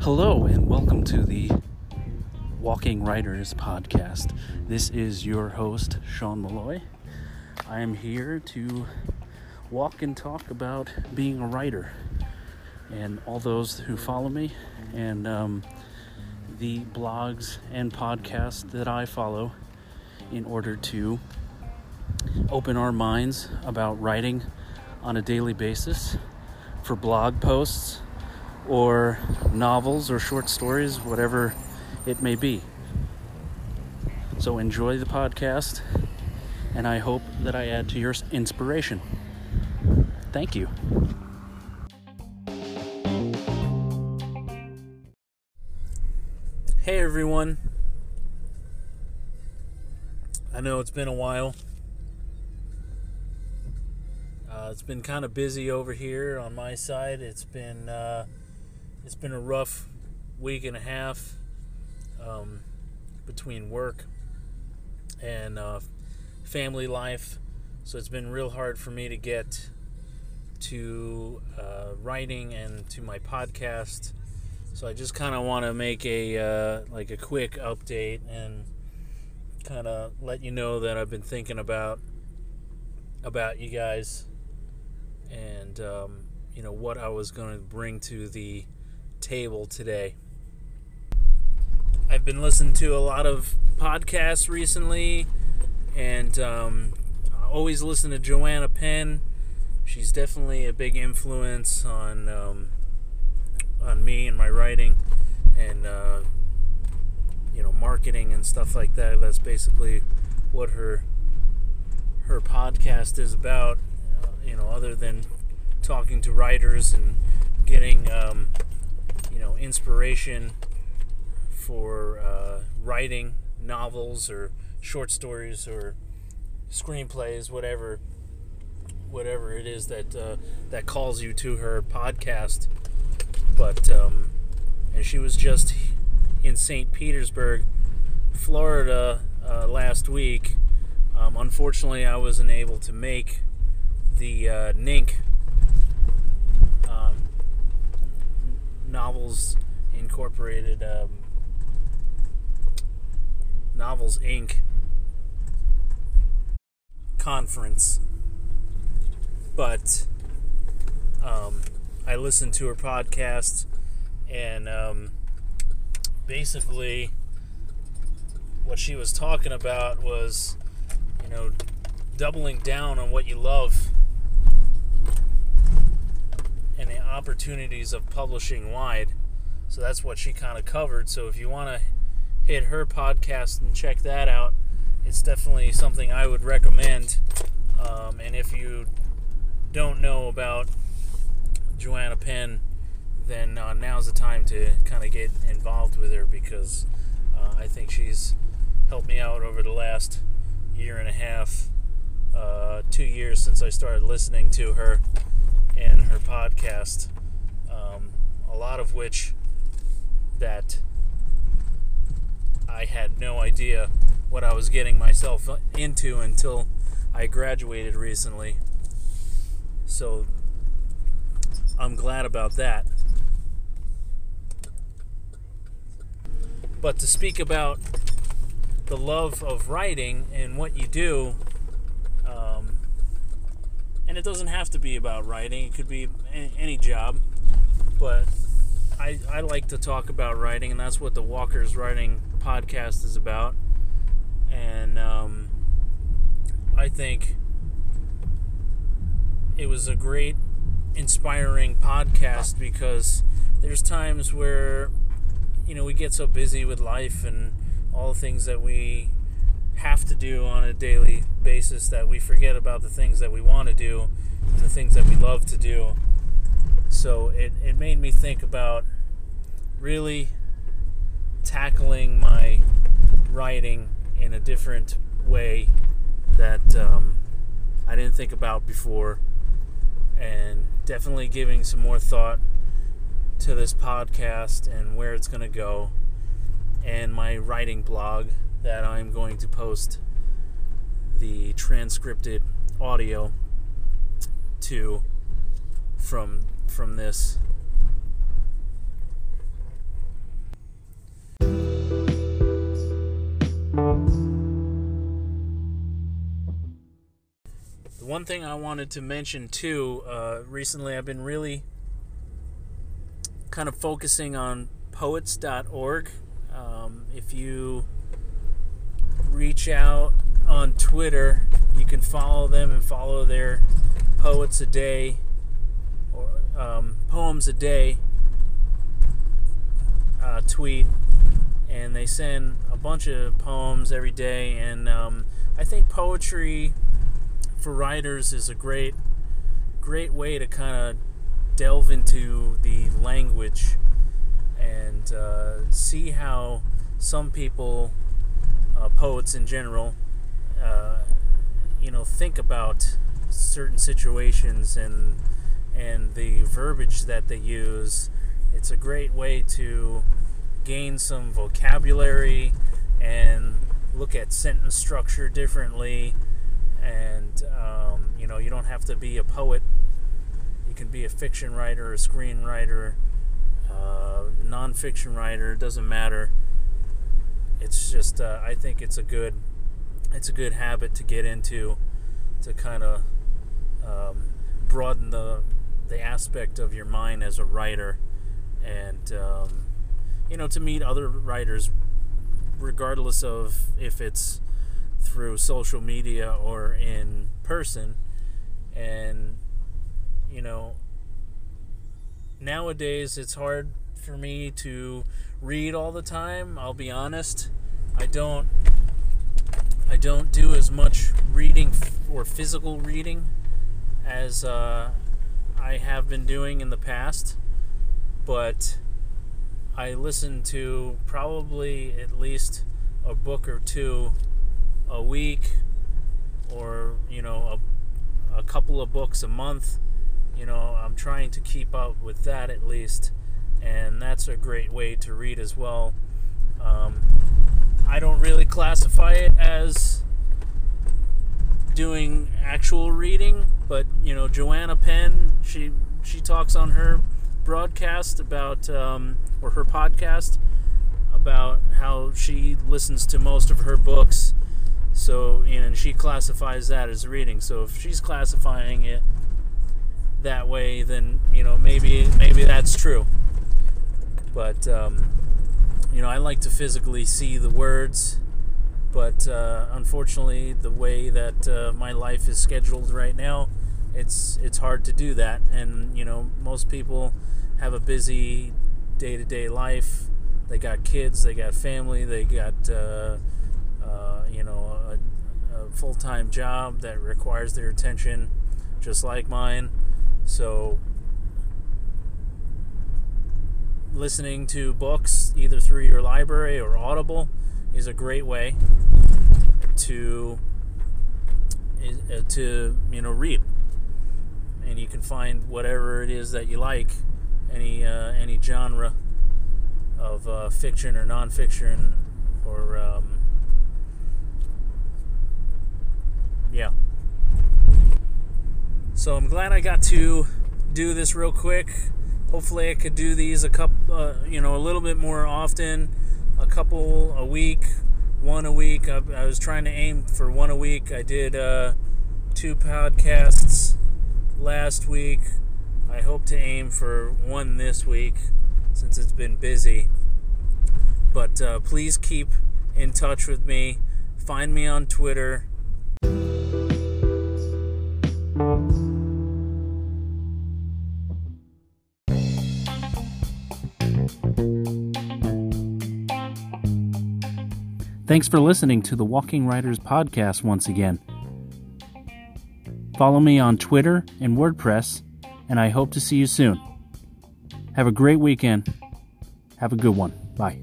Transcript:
Hello, and welcome to the Walking Writers podcast. This is your host, Sean Malloy. I am here to walk and talk about being a writer and all those who follow me and um, the blogs and podcasts that I follow in order to open our minds about writing on a daily basis for blog posts or novels or short stories, whatever it may be. So enjoy the podcast, and I hope that I add to your inspiration. Thank you. Hey everyone. I know it's been a while. Uh, it's been kind of busy over here on my side. It's been uh, it's been a rough week and a half um, between work and uh, family life, so it's been real hard for me to get to uh, writing and to my podcast. So I just kind of want to make a uh, like a quick update and kind of let you know that I've been thinking about about you guys and um, you know what I was going to bring to the table today. I've been listening to a lot of podcasts recently, and um, I always listen to Joanna Penn. She's definitely a big influence on um, on me and my writing, and uh, you know, marketing and stuff like that. That's basically what her her podcast is about. You know, other than talking to writers and getting um, you know inspiration for uh, writing novels or short stories or screenplays, whatever whatever it is that uh, that calls you to her podcast. But um, and she was just in St. Petersburg, Florida, uh, last week. Um, unfortunately, I wasn't able to make the uh, NINC um, Novels Incorporated um, Novels Inc. conference, but um, I listened to her podcast and um, basically what she was talking about was you know doubling down on what you love and the opportunities of publishing wide. So that's what she kind of covered. So if you want to hit her podcast and check that out it's definitely something i would recommend. Um, and if you don't know about joanna penn then uh, now's the time to kind of get involved with her because uh, I think she's helped me out over the last year and a half, uh, two years since I started listening to her and her podcast. Um, a lot of which that I had no idea what I was getting myself into until I graduated recently. So I'm glad about that. But to speak about the love of writing and what you do, um, and it doesn't have to be about writing, it could be any job, but I, I like to talk about writing, and that's what the Walker's Writing podcast is about. And um, I think it was a great, inspiring podcast because there's times where you know, we get so busy with life and all the things that we have to do on a daily basis that we forget about the things that we want to do and the things that we love to do. So it, it made me think about really tackling my writing in a different way that um, I didn't think about before, and definitely giving some more thought to this podcast and where it's going to go, and my writing blog that I'm going to post the transcripted audio to from from this. The one thing I wanted to mention too, uh, recently I've been really kind of focusing on poets.org. Um, if you reach out on Twitter, you can follow them and follow their poets a day or um, poems a day uh, tweet, and they send a bunch of poems every day. And um, I think poetry for writers is a great, great way to kind of delve into the language and uh, see how some people, uh, poets in general, uh, you know, think about certain situations and and the verbiage that they use. It's a great way to gain some vocabulary and look at sentence structure differently. And um, you know, you don't have to be a poet. You can be a fiction writer, a screenwriter, uh, nonfiction writer. It doesn't matter. It's just uh, I think it's a good it's a good habit to get into to kind of um, broaden the the aspect of your mind as a writer and um, you know to meet other writers regardless of if it's through social media or in person. And you know nowadays it's hard for me to read all the time i'll be honest i don't I don't do as much reading or physical reading as uh, I have been doing in the past, but I listen to probably at least a book or two a week, or you know, a, a couple of books a month. You know, I'm trying to keep up with that at least, and that's a great way to read as well. Um, I don't really classify it as doing actual reading, but you know, Joanna Penn, she she talks on her broadcast about um, or her podcast about how she listens to most of her books. So, and she classifies that as reading. So, if she's classifying it that way, then you know maybe maybe that's true. But um, you know, I like to physically see the words, but uh, unfortunately, the way that uh, my life is scheduled right now, it's it's hard to do that. And you know, most people have a busy day-to-day life. They got kids, they got family, they got uh, uh you know a, a full-time job that requires their attention, just like mine. So listening to books either through your library or Audible is a great way to uh, to you know read. And you can find whatever it is that you like any uh, any genre of uh, fiction or nonfiction or um, yeah. So I'm glad I got to do this real quick hopefully I could do these a couple, uh, you know, a little bit more often, a couple a week, one a week. I, I was trying to aim for one a week. I did uh, two podcasts last week. I hope to aim for one this week since it's been busy. But uh, please keep in touch with me. Find me on Twitter. Thanks for listening to the Walking Writers podcast once again. Follow me on Twitter and WordPress, and I hope to see you soon. Have a great weekend. Have a good one. Bye.